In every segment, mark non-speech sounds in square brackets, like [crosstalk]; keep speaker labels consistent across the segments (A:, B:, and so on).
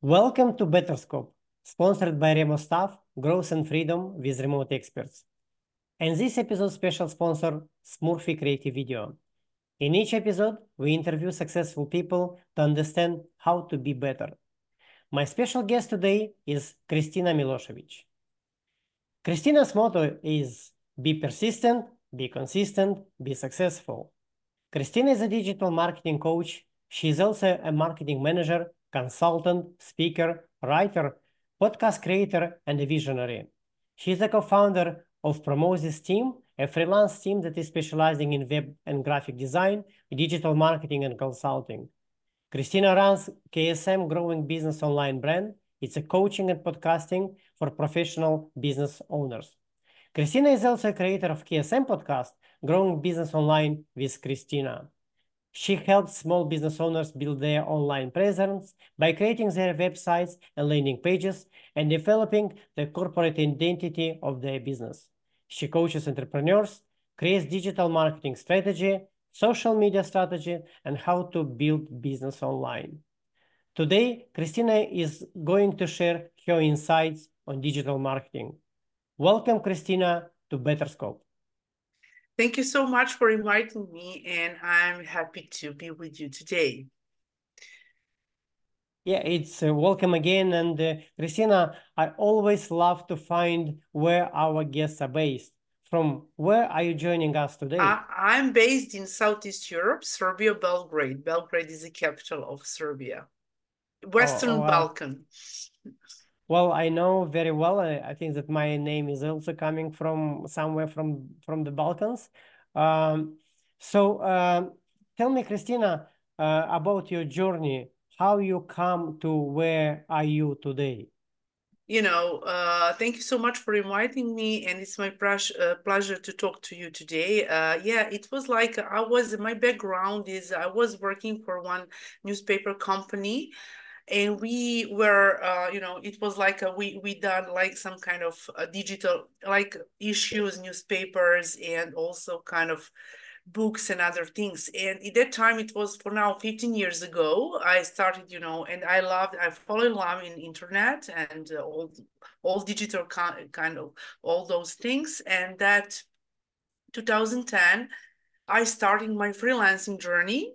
A: Welcome to Betterscope, sponsored by Remo Staff, Growth and Freedom with Remote Experts. And this episode's special sponsor, Smurfy Creative Video. In each episode, we interview successful people to understand how to be better. My special guest today is Kristina Milosevic. Kristina's motto is be persistent, be consistent, be successful. Kristina is a digital marketing coach. She is also a marketing manager consultant, speaker, writer, podcast creator, and a visionary. She's the co-founder of PromoZiS Team, a freelance team that is specializing in web and graphic design, digital marketing, and consulting. Kristina runs KSM Growing Business Online brand. It's a coaching and podcasting for professional business owners. Kristina is also a creator of KSM podcast, Growing Business Online with Kristina. She helps small business owners build their online presence by creating their websites and landing pages and developing the corporate identity of their business. She coaches entrepreneurs, creates digital marketing strategy, social media strategy, and how to build business online. Today, Kristina is going to share her insights on digital marketing. Welcome, Kristina, to Betterscope.
B: Thank you so much for inviting me, and I'm happy to be with you today.
A: Yeah, it's uh, welcome again. And uh, Kristina, I always love to find where our guests are based. From where are you joining us today?
B: I, am based in Southeast Europe, Serbia, Belgrade. Belgrade is the capital of Serbia, Western oh, oh, Balkan.
A: Well, I know very well. I, I, think that my name is also coming from somewhere from from the Balkans. Um, so uh, tell me, Kristina, uh, about your journey. How you come to where are you today?
B: You know, uh, thank you so much for inviting me, and it's my uh, pleasure to talk to you today. Uh, yeah, it was like I was. My background is I was working for one newspaper company and we were uh, you know it was like a, we we done like some kind of uh, digital like issues newspapers and also kind of books and other things. And at that time it was for now 15 years ago i started you know and i loved i fall in love in internet and uh, all all digital kind of all those things. And that 2010 i started my freelancing journey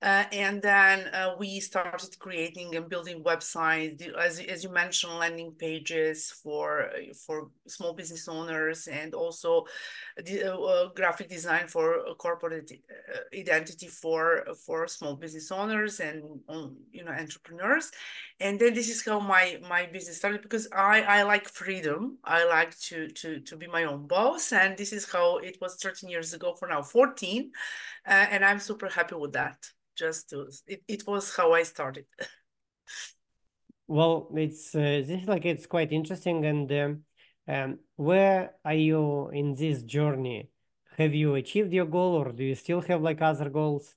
B: uh, and then uh, we started creating and building websites, as, as you mentioned, landing pages for for small business owners, and also the uh, uh graphic design for corporate uh, identity for for small business owners and um, you know entrepreneurs. And then this is how my my business started because I I like freedom. I like to to to be my own boss, and this is how it was 13 years ago. For now, 14, uh, and I'm super happy with that just to it, it was how I started. [laughs]
A: well, it's uh, this like it's quite interesting. And um, um, where are you in this journey? Have you achieved your goal, or do you still have like other goals?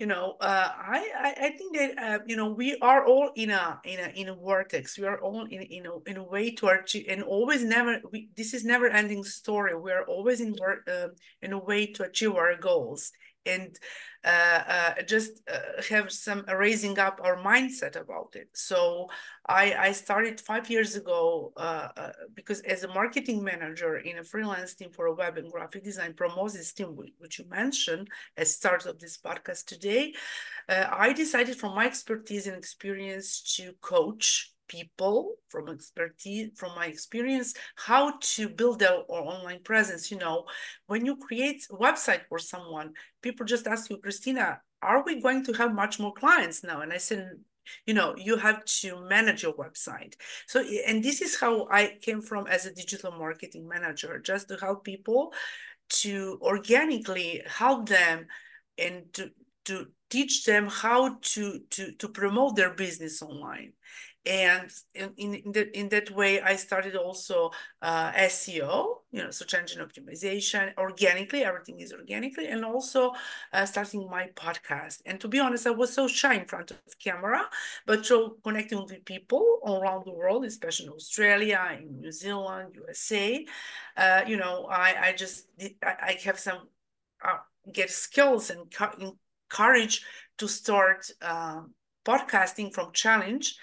B: you know uh, I, I i think that uh, you know we are all in a in a in a vortex we are all in in a, in a way to achieve and always never we, this is never ending story we are always in uh, in a way to achieve our goals and uh, uh, just uh, have some raising up our mindset about it. So I, I started five years ago because as a marketing manager in a freelance team for a web and graphic design PromoZiS team, which you mentioned as start of this podcast today, I decided from my expertise and experience to coach people from expertise from my experience how to build our, online presence you know? When you create a website for someone people just ask you kristina are we going to have much more clients now? And i said you know you have to manage your website. So and this is how i came from as a digital marketing manager just to help people to organically help them and to to teach them how to to to promote their business online and in, in, the, in that way i started also uh, seo you know search engine optimization organically everything is organically and also uh, starting my podcast and to be honest i was so shy in front of camera but so connecting with people around the world especially in australia in new zealand usa uh, you know i i just I, I have some uh, get skills and courage to start um, podcasting from Challenge.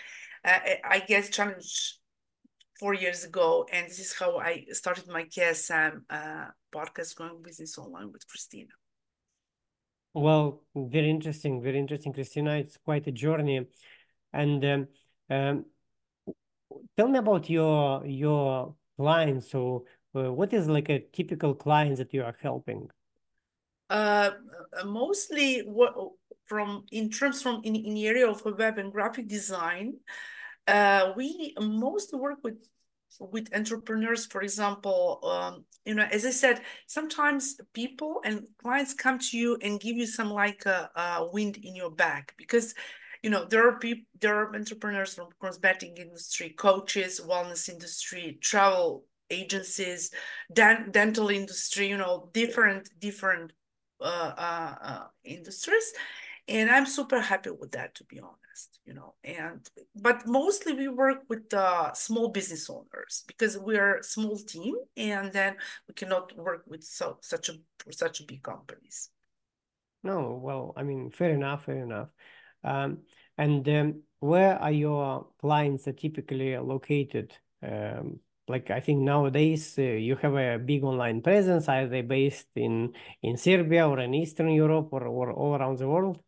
B: Uh, I guess Challenge four years ago, and this is how I started my KSM uh, podcast, Growing Business Online with Kristina.
A: Well, very interesting, very interesting, Kristina. It's quite a journey, and um, um, tell me about your your clients. So, uh, what is like a typical client that you are helping?
B: Uh, mostly what from in terms from in, in the area of web and graphic design, uh, we mostly work with with entrepreneurs for example um, you know as i said sometimes people and clients come to you and give you some like a, a wind in your back because you know there are people there are entrepreneurs from cosmetic industry coaches wellness industry travel agencies dental industry you know different different uh, uh, uh, industries. And i'm super happy with that to be honest you know and but mostly we work with uh, small business owners because we are a small team and then we cannot work with so such a such big companies
A: no well i mean fair enough fair enough um, and um, where are your clients are typically located um, like I think nowadays uh, you have a big online presence. Are they based in in Serbia or in Eastern Europe or, or all around the world?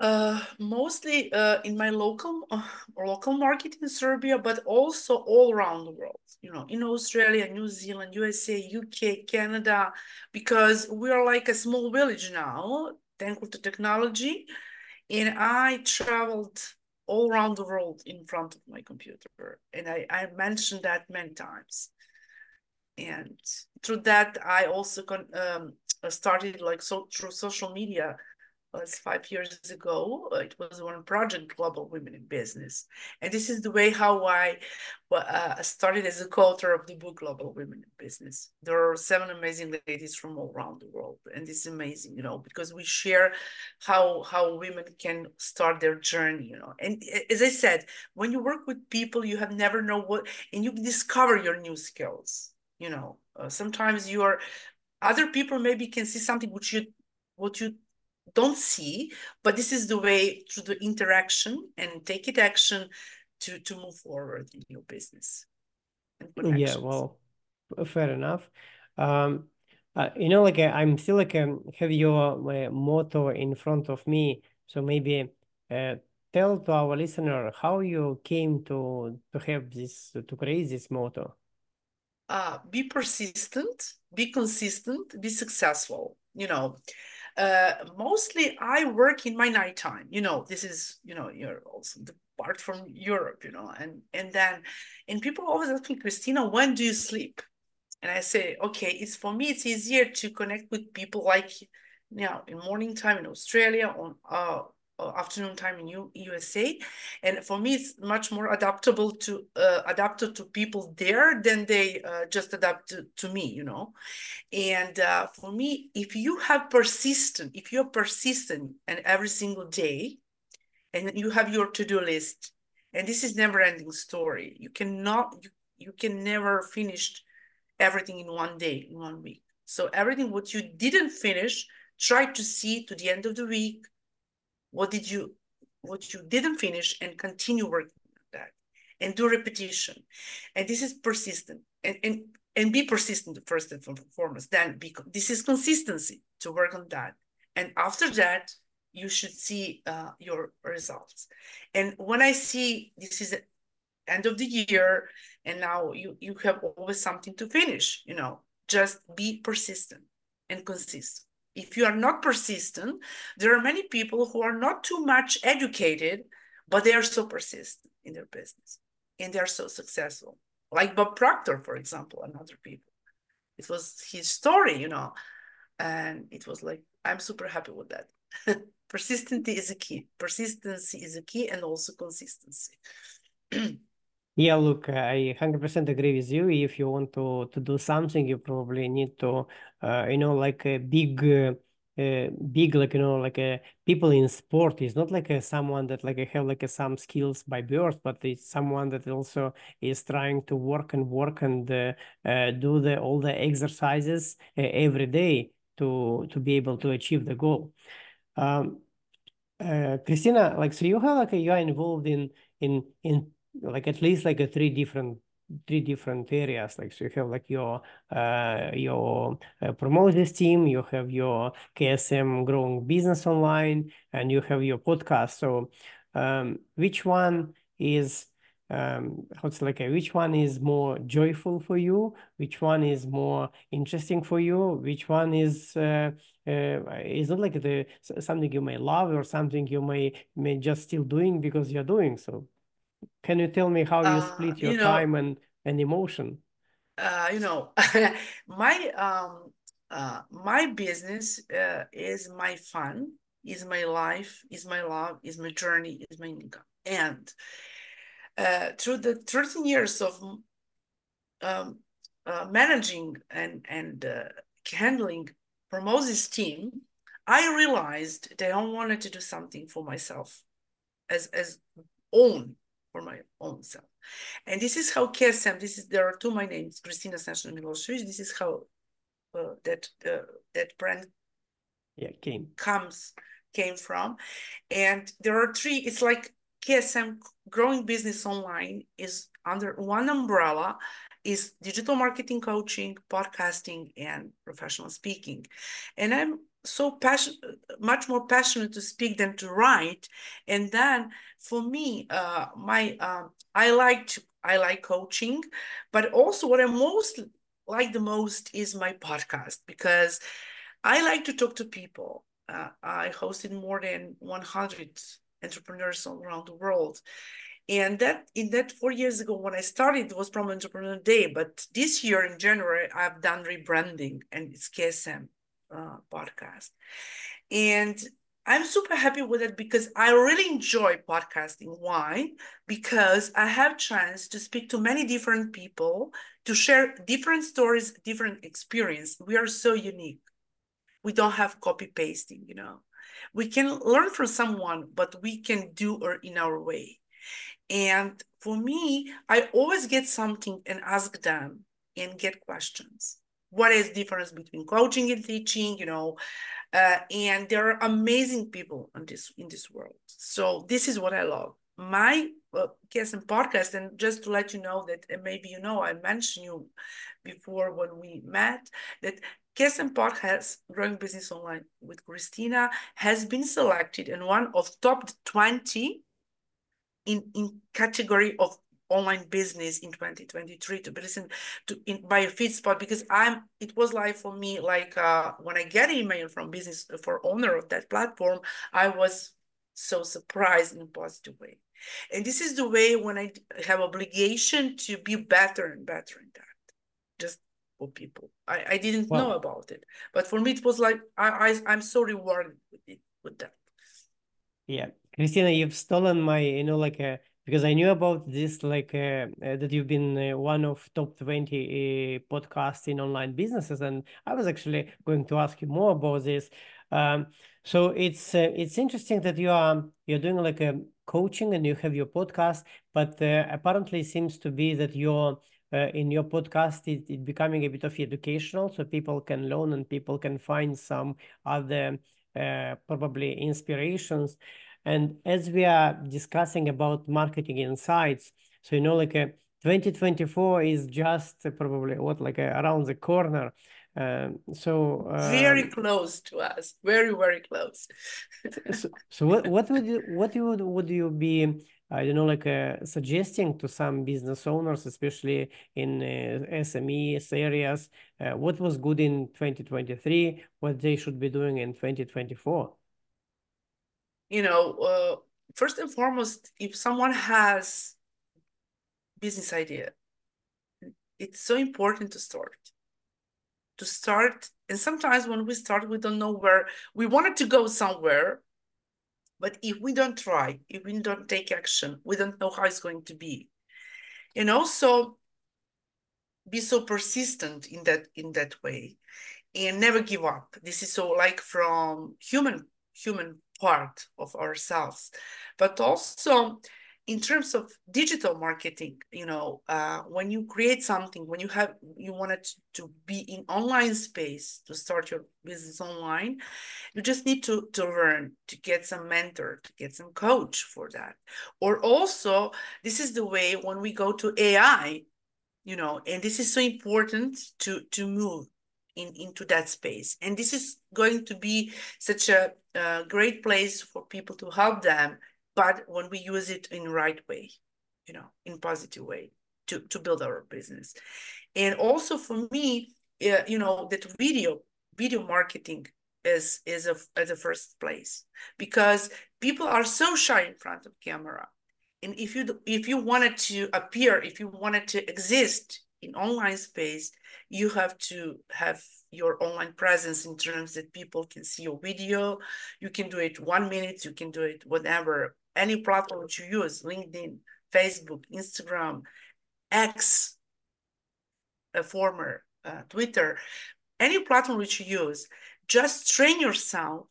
B: Uh, mostly uh, in my local uh, local market in Serbia, but also all around the world. You know, in Australia, New Zealand, USA, UK, Canada, because we are like a small village now, thanks to technology. And I traveled all around the world in front of my computer, and I I mentioned that many times. And through that, I also con- um, started like so through social media was five years ago. It was one project, Global Women in Business. And this is the way how I uh, started as a co-author of the book, Global Women in Business. There are seven amazing ladies from all around the world. And is amazing, you know, because we share how, how women can start their journey, you know. And as I said, when you work with people, you have never know what, and you discover your new skills, you know. Uh, sometimes you are, other people maybe can see something which you, what you don't see but this is the way through the interaction and take it action to to move forward in your business
A: yeah well fair enough. Um uh, you know like uh, i'm still like um, have your uh, motto in front of me so maybe uh, tell to our listener how you came to to have this to create this motto.
B: Uh be persistent be consistent be successful you know uh, mostly I work in my nighttime. You know, this is, you know, you're also the part from Europe, you know, and and then and people always ask me, Kristina, when do you sleep? And I say, okay, it's for me, it's easier to connect with people like you know, in morning time in Australia, on uh, afternoon time in U USA. And for me, it's much more adaptable to uh, adapted to people there than they uh, just adapt to, to, me, you know. And uh, for me, if you have persistent, if you're persistent and every single day, and you have your to-do list, and this is never-ending story. You cannot, you, you can never finish everything in one day, in one week. So everything what you didn't finish, try to see to the end of the week, what did you what you didn't finish and continue working on that and do repetition. And this is persistent and and, and be persistent first and foremost then be, this is consistency to work on that. And after that you should see uh, your results. And when i see this is end of the year and now you you have always something to finish you know just be persistent and consistent if you are not persistent, there are many people who are not too much educated, but they are so persistent in their business and they are so successful. Like Bob Proctor, for example, and other people. It was his story, you know, and it was like, I'm super happy with that. [laughs] Persistency is a key. Persistency is a key and also consistency. [clears throat]
A: Yeah, look, I 100% agree with you. If you want to to do something, you probably need to, uh, you know, like a big, uh, uh, big, like you know, like a people in sport is not like a someone that like have like a, some skills by birth, but it's someone that also is trying to work and work and uh, uh, do the all the exercises every day to to be able to achieve the goal. Um, uh, Kristina, like so you have like a, you are involved in in in like at least like a three different three different areas. Like so you have like your uh your uh, PromoZiS team you have your ksm growing business online and you have your podcast. So um which one is um what's like a, which one is more joyful for you? Which one is more interesting for you? Which one is uh, uh is not like the something you may love or something you may may just still doing because you're doing so can you tell me how you
B: Uh,
A: split your
B: you know,
A: time and and emotion
B: uh, you know, [laughs] my um uh my business uh, is my fun, is my life, is my love, is my journey, is my income. And uh, through the 13 years of um, uh, managing and and uh, handling Promozis team, I realized that I wanted to do something for myself, as as own for my own self. And this is how KSM. This is there are two my names, Kristina Stanshina Milosevic. This is how uh, that uh, that brand
A: yeah came
B: comes came from, and there are three. It's like KSM growing business online is under one umbrella is digital marketing coaching, podcasting, and professional speaking. And I'm so passionate, much more passionate to speak than to write. And then for me, uh, my uh, I like I like coaching, but also what I most like the most is my podcast because I like to talk to people. Uh, I hosted more than 100 entrepreneurs all around the world. And that in that four years ago when I started was from Entrepreneur Day, but this year in January I've done rebranding and it's KSM uh, podcast, and I'm super happy with it because I really enjoy podcasting. Why? Because I have chance to speak to many different people to share different stories, different experience. We are so unique. We don't have copy pasting, you know. We can learn from someone, but we can do it in our way. And for me, I always get something and ask them and get questions. What is difference between coaching and teaching? You know, uh, and there are amazing people in this in this world. So this is what I love. My uh, KSM podcast, and just to let you know that maybe you know, I mentioned you before when we met that KSM podcast, has Growing Business Online with Kristina, has been selected in one of top 20 in, in category of online business in 2023 to be listened to in by a Feedspot because I'm it was like for me like uh when I get email from business for owner of that platform I was so surprised in a positive way. And this is the way when I have obligation to be better and better in that just for people. I, I didn't know about it but for me it was like I, I I'm so rewarded with it with that.
A: Yeah. Kristina, you've stolen my, you know, like, uh, because I knew about this, like, uh, uh, that you've been uh, one of top 20 uh, podcasts in online businesses. And I was actually going to ask you more about this. Um, so it's uh, it's interesting that you are you're doing like a coaching and you have your podcast, but apparently seems to be that you're in your podcast it, it becoming a bit of educational so people can learn and people can find some other probably inspirations and as we are discussing about marketing insights, so you know, like a 2024 is just probably what like a, around the corner. Um, so
B: um, very close to us, very very close. [laughs]
A: so, so what what would you what you would would you be I don't know, like uh, suggesting to some business owners, especially in uh, SMEs areas, uh, what was good in 2023, what they should be doing in 2024?
B: You know, uh, first and foremost, if someone has business idea, it's so important to start. To start, and sometimes when we start, we don't know where we wanted to go somewhere, but if we don't try, if we don't take action, we don't know how it's going to be. And also be so persistent in that in that way and never give up. This is so like from human human part of ourselves. But also in terms of digital marketing you know uh, when you create something when you have you wanted to be in online space to start your business online you just need to to learn to get some mentor to get some coach for that. Or also this is the way when we go to ai you know and this is so important to to move in, into that space. And this is going to be such a, a great place for people to help them, but when we use it in right way, you know, in positive way to, to build our business. And also for me, uh, you know, that video, video marketing is is a, at the first place because people are so shy in front of camera and if you if you wanted to appear if you wanted to exist in online space you have to have your online presence in terms that people can see your video. You can do it one minute you can do it whatever. Any platform that you use linkedin facebook instagram x a former uh, twitter any platform which you use just train yourself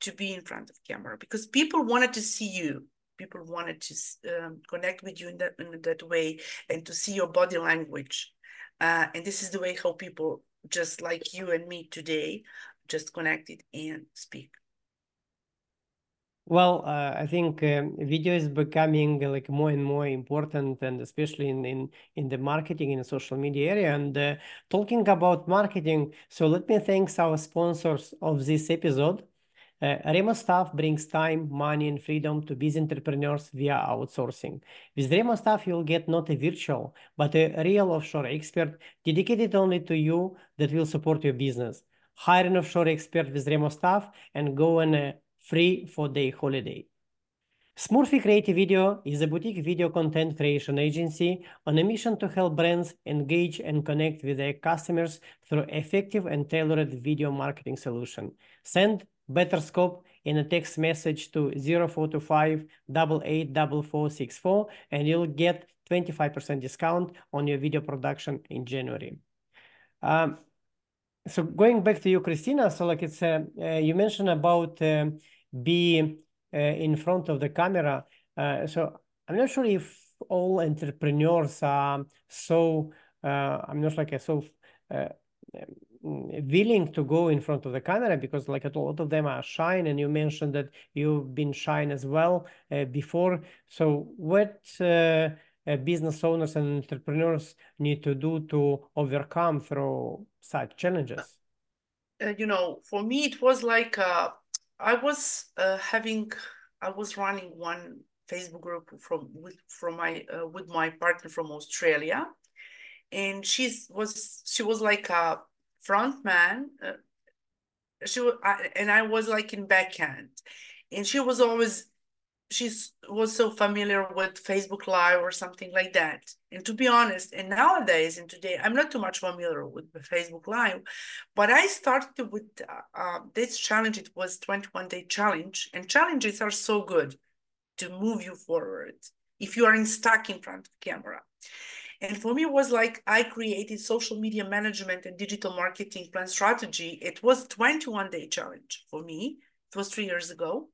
B: to be in front of camera because people wanted to see you. People wanted to um, connect with you in that in that way and to see your body language uh, and this is the way how people just like you and me today just connected and speak.
A: Well uh, i think um, video is becoming like more and more important and especially in in, in the marketing in the social media area. And uh, talking about marketing so let me thank our sponsors of this episode uh, Remo staff brings time, money, and freedom to busy entrepreneurs via outsourcing. With Remo staff, you'll get not a virtual, but a real offshore expert dedicated only to you that will support your business. Hire an offshore expert with Remo staff and go on a free four-day holiday. Smurfy Creative Video is a boutique video content creation agency on a mission to help brands engage and connect with their customers through effective and tailored video marketing solution. Send better scope in a text message to 0425 884464 and you'll get 25% discount on your video production in January. Um, so going back to you, Kristina, so like it's, uh, uh, you mentioned about uh, be uh, in front of the camera. Uh, so I'm not sure if all entrepreneurs are so, uh, I'm not like a so willing to go in front of the camera because like a lot of them are shy and you mentioned that you've been shy as well uh, before. So what uh, uh, business owners and entrepreneurs need to do to overcome through such challenges?
B: Uh, you know for me it was like uh, i was having i was running one facebook group from with from my with my partner from australia. And she's was she was like a front man. Uh, she I, and I was like in backhand, and she was always she was so familiar with Facebook Live or something like that. And to be honest, and nowadays and today, I'm not too much familiar with Facebook Live, but I started with uh, uh, this challenge. It was 21 day challenge, and challenges are so good to move you forward if you are in stuck in front of camera. And for me, it was like I created social media management and digital marketing plan strategy. It was 21 day challenge for me. It was three years ago.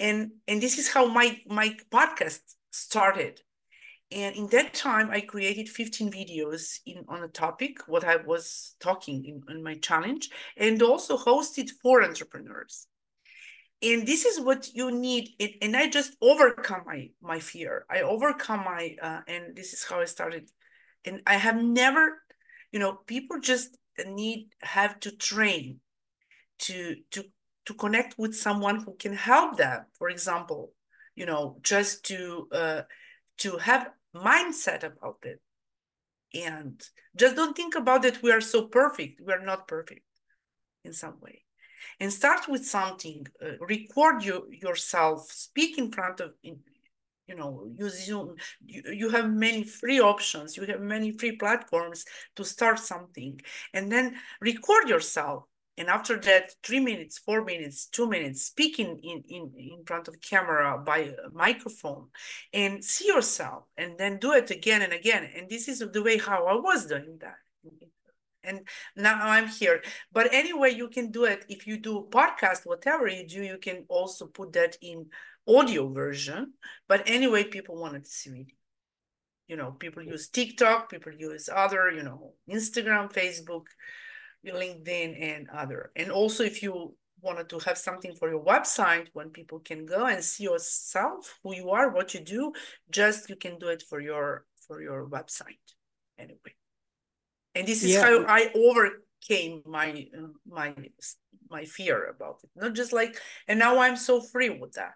B: And, and this is how my, my podcast started. And in that time, I created 15 videos in on a topic, what I was talking in, in my challenge, and also hosted four entrepreneurs and this is what you need it, and i just overcome my my fear. I overcome my uh, and this is how i started. And i have never you know people just need have to train to to to connect with someone who can help them. For example you know just to uh to have mindset about it. And just don't think about it we are so perfect. We are not perfect in some way and start with something uh, record you, yourself speak in front of you know use zoom. You, you have many free options. You have many free platforms to start something. And then record yourself. And after that three minutes four minutes two minutes speaking in in in front of camera by microphone and see yourself. And then do it again and again. And this is the way how i was doing that and now i'm here but anyway you can do it if you do podcast whatever you do you can also put that in audio version. But anyway, people wanted to see video. You know, people use TikTok, people use other, you know, Instagram, Facebook, LinkedIn, and other. And also, if you wanted to have something for your website when people can go and see yourself, who you are, what you do, just you can do it for your for your website anyway. And this is yeah. how I overcame my uh, my my fear about it. Not just like, and now I'm so free with that.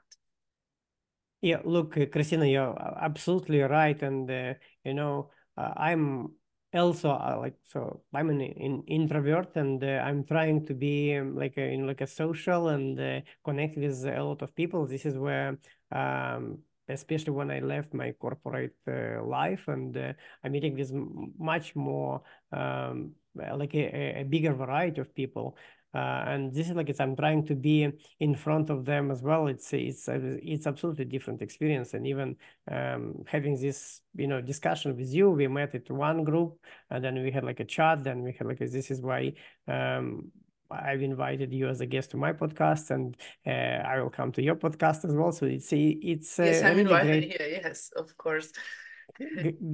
A: Yeah, look, uh, Kristina, you're absolutely right, and uh, you know, uh, I'm also uh, like so i'm an, an introvert and uh, i'm trying to be um, like a, in like a social and uh, connect with a lot of people this is where um, especially when i left my corporate uh, life and uh, i'm meeting with much more um, like a, a, bigger variety of people uh, and this is like it's I'm trying to be in front of them as well. It's it's it's absolutely different experience, and even um, having this you know discussion with you, we met at one group, and then we had like a chat. Then we had like this is why um, I've invited you as a guest to my podcast, and uh, I will come to your podcast as well. So it's it's
B: yes, I'm invited great, here. Yes, of course.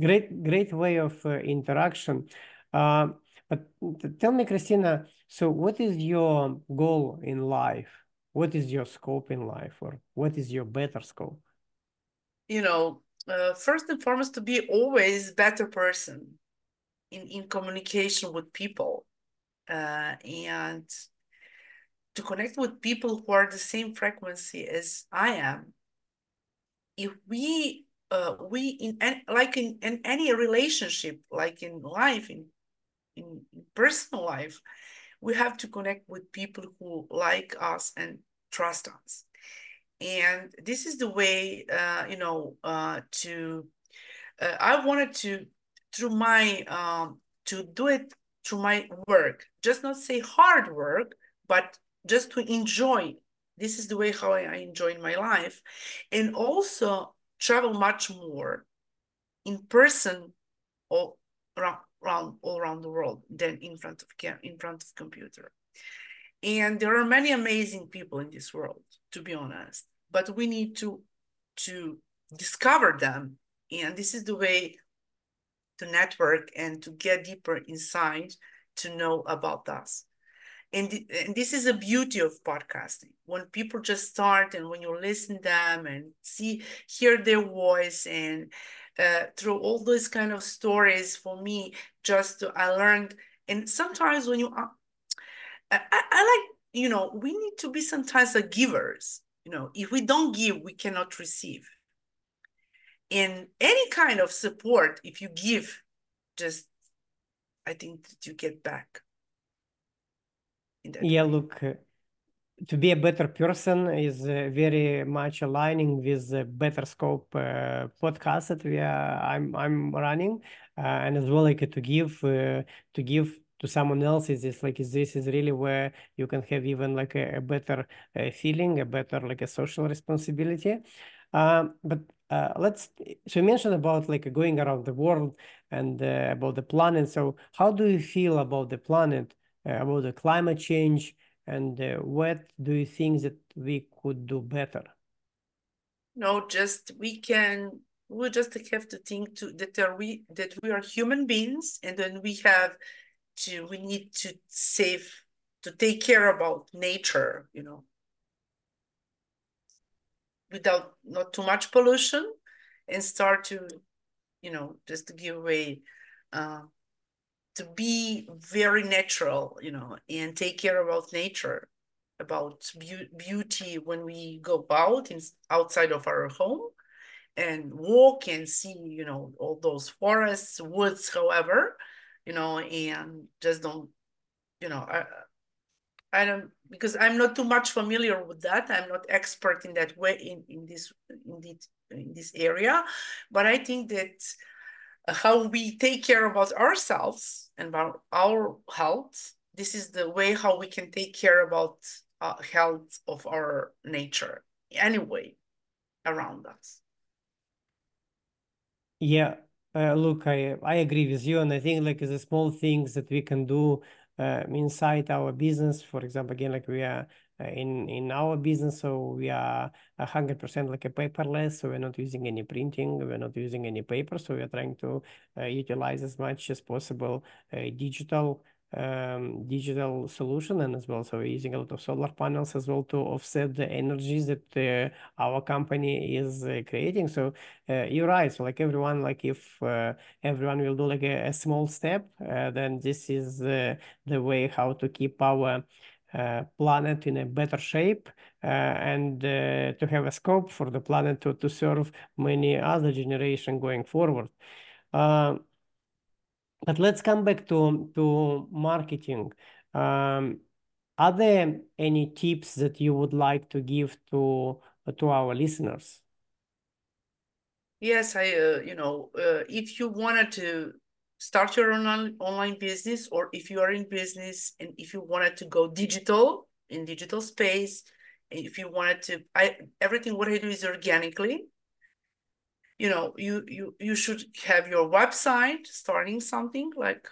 A: great, great way of uh, interaction. Uh, but tell me, Kristina, so what is your goal in life? What is your scope in life, or what is your better scope?
B: You know, uh, first and foremost, to be always better person in in communication with people, uh, and to connect with people who are the same frequency as I am. If we uh, we in like in, in any relationship, like in life, in in personal life, we have to connect with people who like us and trust us. And this is the way, uh, you know, uh, to, uh, I wanted to, through my, um, to do it through my work, just not say hard work, but just to enjoy. This is the way how I enjoy my life. And also travel much more in person all around around all around the world than in front of in front of computer. And there are many amazing people in this world, to be honest. But we need to to discover them, and this is the way to network and to get deeper inside to know about us. And, and this is a beauty of podcasting. When people just start and when you listen them and see hear their voice and uh, through all those kind of stories for me just to, i learned and sometimes when you are I, I like you know we need to be sometimes a givers. You know if we don't give we cannot receive in any kind of support if you give just i think that you get back
A: yeah way. look uh, to be a better person is uh, very much aligning with the better scope uh, podcast that we are i'm i'm running uh, and as well like to give uh, to give to someone else is this like is this is really where you can have even like a, a better uh, feeling a better like a social responsibility um, but uh, let's so you mentioned about like going around the world and about the planet. So how do you feel about the planet about the climate change? And uh, what do you think that we could do better?
B: No just we can we just have to think to that are we that we are human beings and then we have to we need to save to take care about nature you know without not too much pollution and start to you know just to give away uh, to be very natural, you know, and take care about nature, about be- beauty when we go out in, outside of our home and walk and see, you know, all those forests, woods, however, you know, and just don't, you know, I don't because I'm not too much familiar with that. I'm not expert in that way in, in this in this in this area, but I think that how we take care about ourselves and about our health this is the way how we can take care about uh, health of our nature anyway around us
A: yeah uh, look i i agree with you and i think like the small things that we can do uh, inside our business. For example, again, like we are uh, in in our business, so we are hundred percent like a paperless. So we're not using any printing, we're not using any paper. So we are trying to uh, utilize as much as possible digital um, digital solution and as well so using a lot of solar panels as well to offset the energies that uh, our company is uh, creating. So uh, you're right. So like everyone like if uh, everyone will do like a, a small step uh, then this is uh, the way how to keep our planet in a better shape and to have a scope for the planet to, to serve many other generation going forward but let's come back to, to marketing. Um, are there any tips that you would like to give to, to our listeners?
B: Yes, I, uh, you know, uh, if you wanted to start your online online business, or if you are in business and if you wanted to go digital in digital space, if you wanted to, I everything what I do is organically you know you you you should have your website starting something like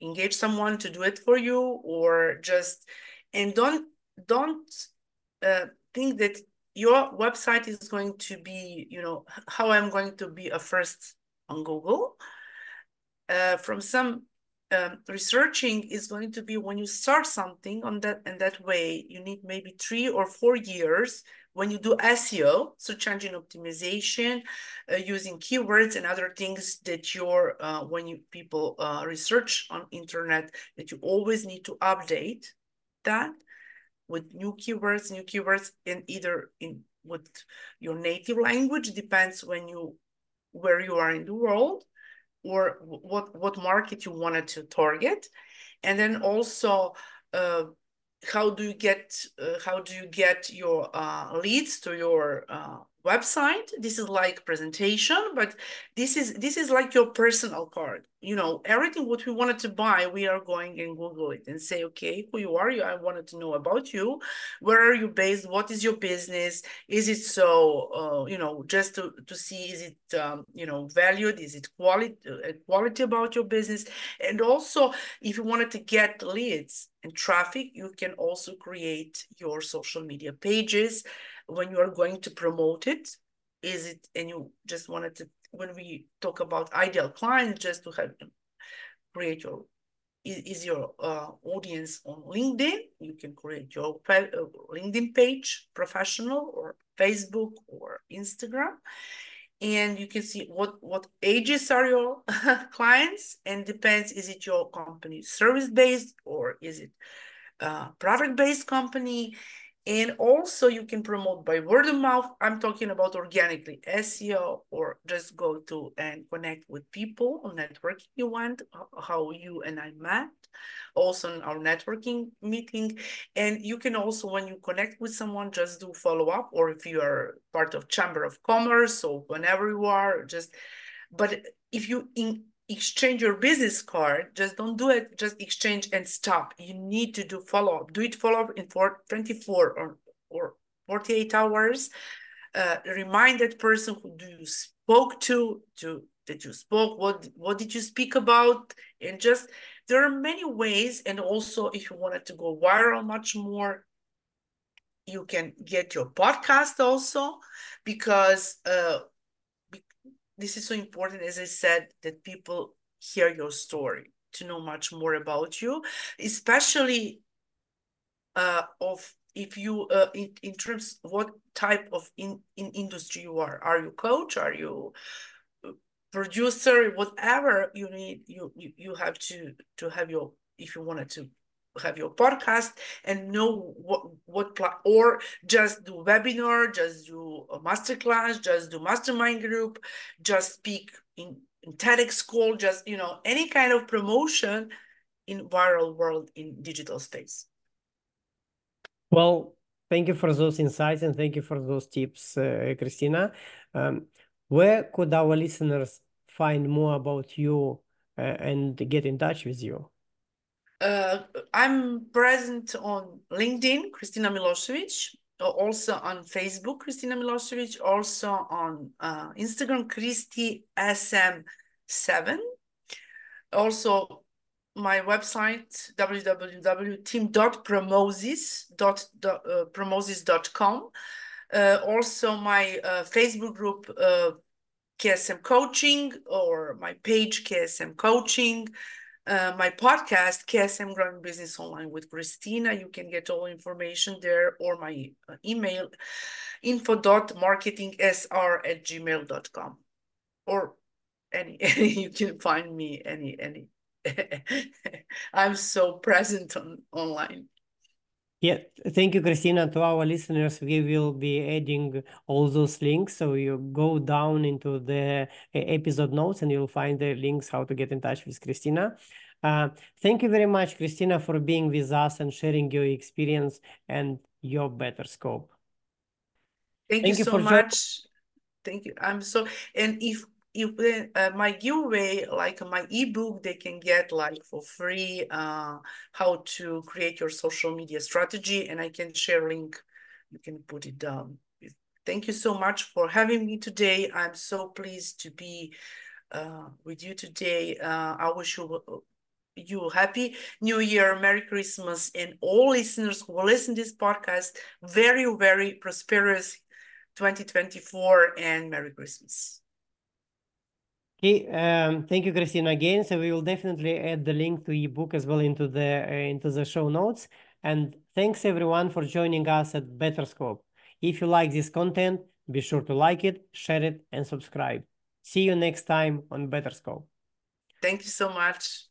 B: engage someone to do it for you or just and don't don't uh, think that your website is going to be you know how i'm going to be a first on google. Uh, from some um, researching is going to be when you start something on that and that way you need maybe three or four years when you do SEO, search engine optimization, uh, using keywords and other things that your uh, when you people uh, research on internet, that you always need to update that with new keywords, new keywords in either in with your native language depends when you where you are in the world or what what market you wanted to target, and then also uh, how do you get uh, how do you get your uh, leads to your uh, website. This is like presentation but this is this is like your personal card. You know everything what we wanted to buy we are going and google it and say okay who you are? You i wanted to know about you. Where are you based? What is your business? Is it so uh, you know just to to see is it um, you know valued? Is it quality uh, quality about your business? And also if you wanted to get leads and traffic you can also create your social media pages when you are going to promote it is it and you just wanted to when we talk about ideal clients just to have create your is, is your uh, audience on linkedin you can create your uh, linkedin page professional or facebook or instagram. And you can see what what ages are your [laughs] clients and depends is it your company service based or is it uh, product based company and also you can promote by word of mouth. I'm talking about organically, SEO, or just go to and connect with people on networking you want, how you and I met, also in our networking meeting. And you can also, when you connect with someone, just do follow up, or if you are part of Chamber of Commerce, or whenever you are, just, but if you in, exchange your business card. Just don't do it. Just exchange and stop. You need to do follow-up. Do it follow-up in for 24 or, or 48 hours. Uh, remind that person who you spoke to to that you spoke what what did you speak about? And just there are many ways. And also if you wanted to go viral much more you can get your podcast also because uh, this is so important, as I said, that people hear your story to know much more about you, especially uh, of if you uh, in, in terms what type of in, in industry you are. Are you coach? Are you producer? Whatever you need, you you, you have to to have your if you wanted to have your podcast and know what what or just do webinar just do a masterclass just do mastermind group just speak in, in TEDx call just you know any kind of promotion in viral world in digital space.
A: Well thank you for those insights and thank you for those tips uh, Kristina. Um, where could our listeners find more about you uh, and get in touch with you
B: uh, I'm present on LinkedIn, Kristina Milosevic, also on Facebook, Kristina Milosevic, also on uh, Instagram, Christy SM7. Also, my website www.team.promozis.com. Uh, also, my uh, Facebook group uh, KSM Coaching or my page KSM Coaching. Uh, my podcast, KSM Growing Business Online with Kristina. You can get all information there or my uh, email info.marketingsr at gmail.com or any, [laughs] any you can find me any any. [laughs] I'm so present on online
A: yeah thank you kristina. To our listeners we will be adding all those links. So you go down into the episode notes and you'll find the links how to get in touch with kristina. Uh, thank you very much kristina for being with us and sharing your experience and your Betterscope.
B: Thank, thank you, you so much. Thank you. I'm so and if if uh, my giveaway, like my ebook, they can get like for free uh, how to create your social media strategy, and I can share link. You can put it down. Thank you so much for having me today. I'm so pleased to be uh, with you today. Uh, I wish you you happy new year merry christmas and all listeners who listen to this podcast very very prosperous 2024 and merry christmas
A: Okay, um, thank you, Kristina, again. So we will definitely add the link to ebook as well into the uh, into the show notes. And thanks everyone for joining us at Betterscope. If you like this content, be sure to like it, share it, and subscribe. See you next time on Betterscope.
B: Thank you so much.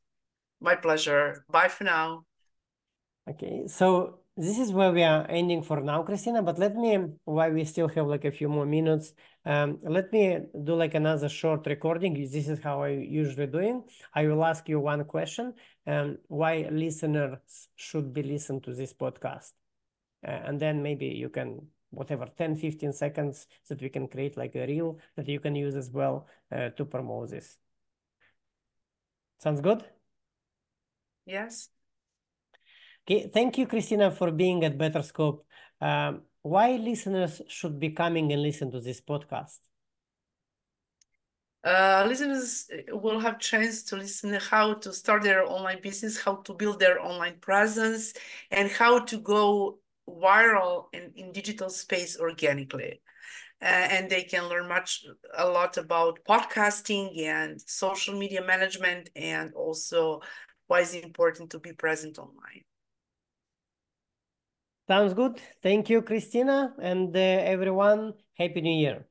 B: My pleasure. Bye for now.
A: Okay, so this is where we are ending for now, Kristina, but let me, while we still have like a few more minutes, um, let me do like another short recording. This is how I usually doing. I will ask you one question, um, why listeners should be listen to this podcast. Uh, and then maybe you can, whatever, 10, 15 seconds that we can create like a reel that you can use as well uh, to promote this. Sounds good?
B: Yes.
A: Okay, thank you, Kristina, for being at Betterscope. Um, why listeners should be coming and listen to this podcast?
B: Uh, listeners will have chance to listen how to start their online business, how to build their online presence, and how to go viral in, in digital space organically. Uh, and they can learn much, a lot about podcasting and social media management, and also why it's important to be present online.
A: Sounds good. Thank you, Kristina, and uh, everyone. Happy New Year.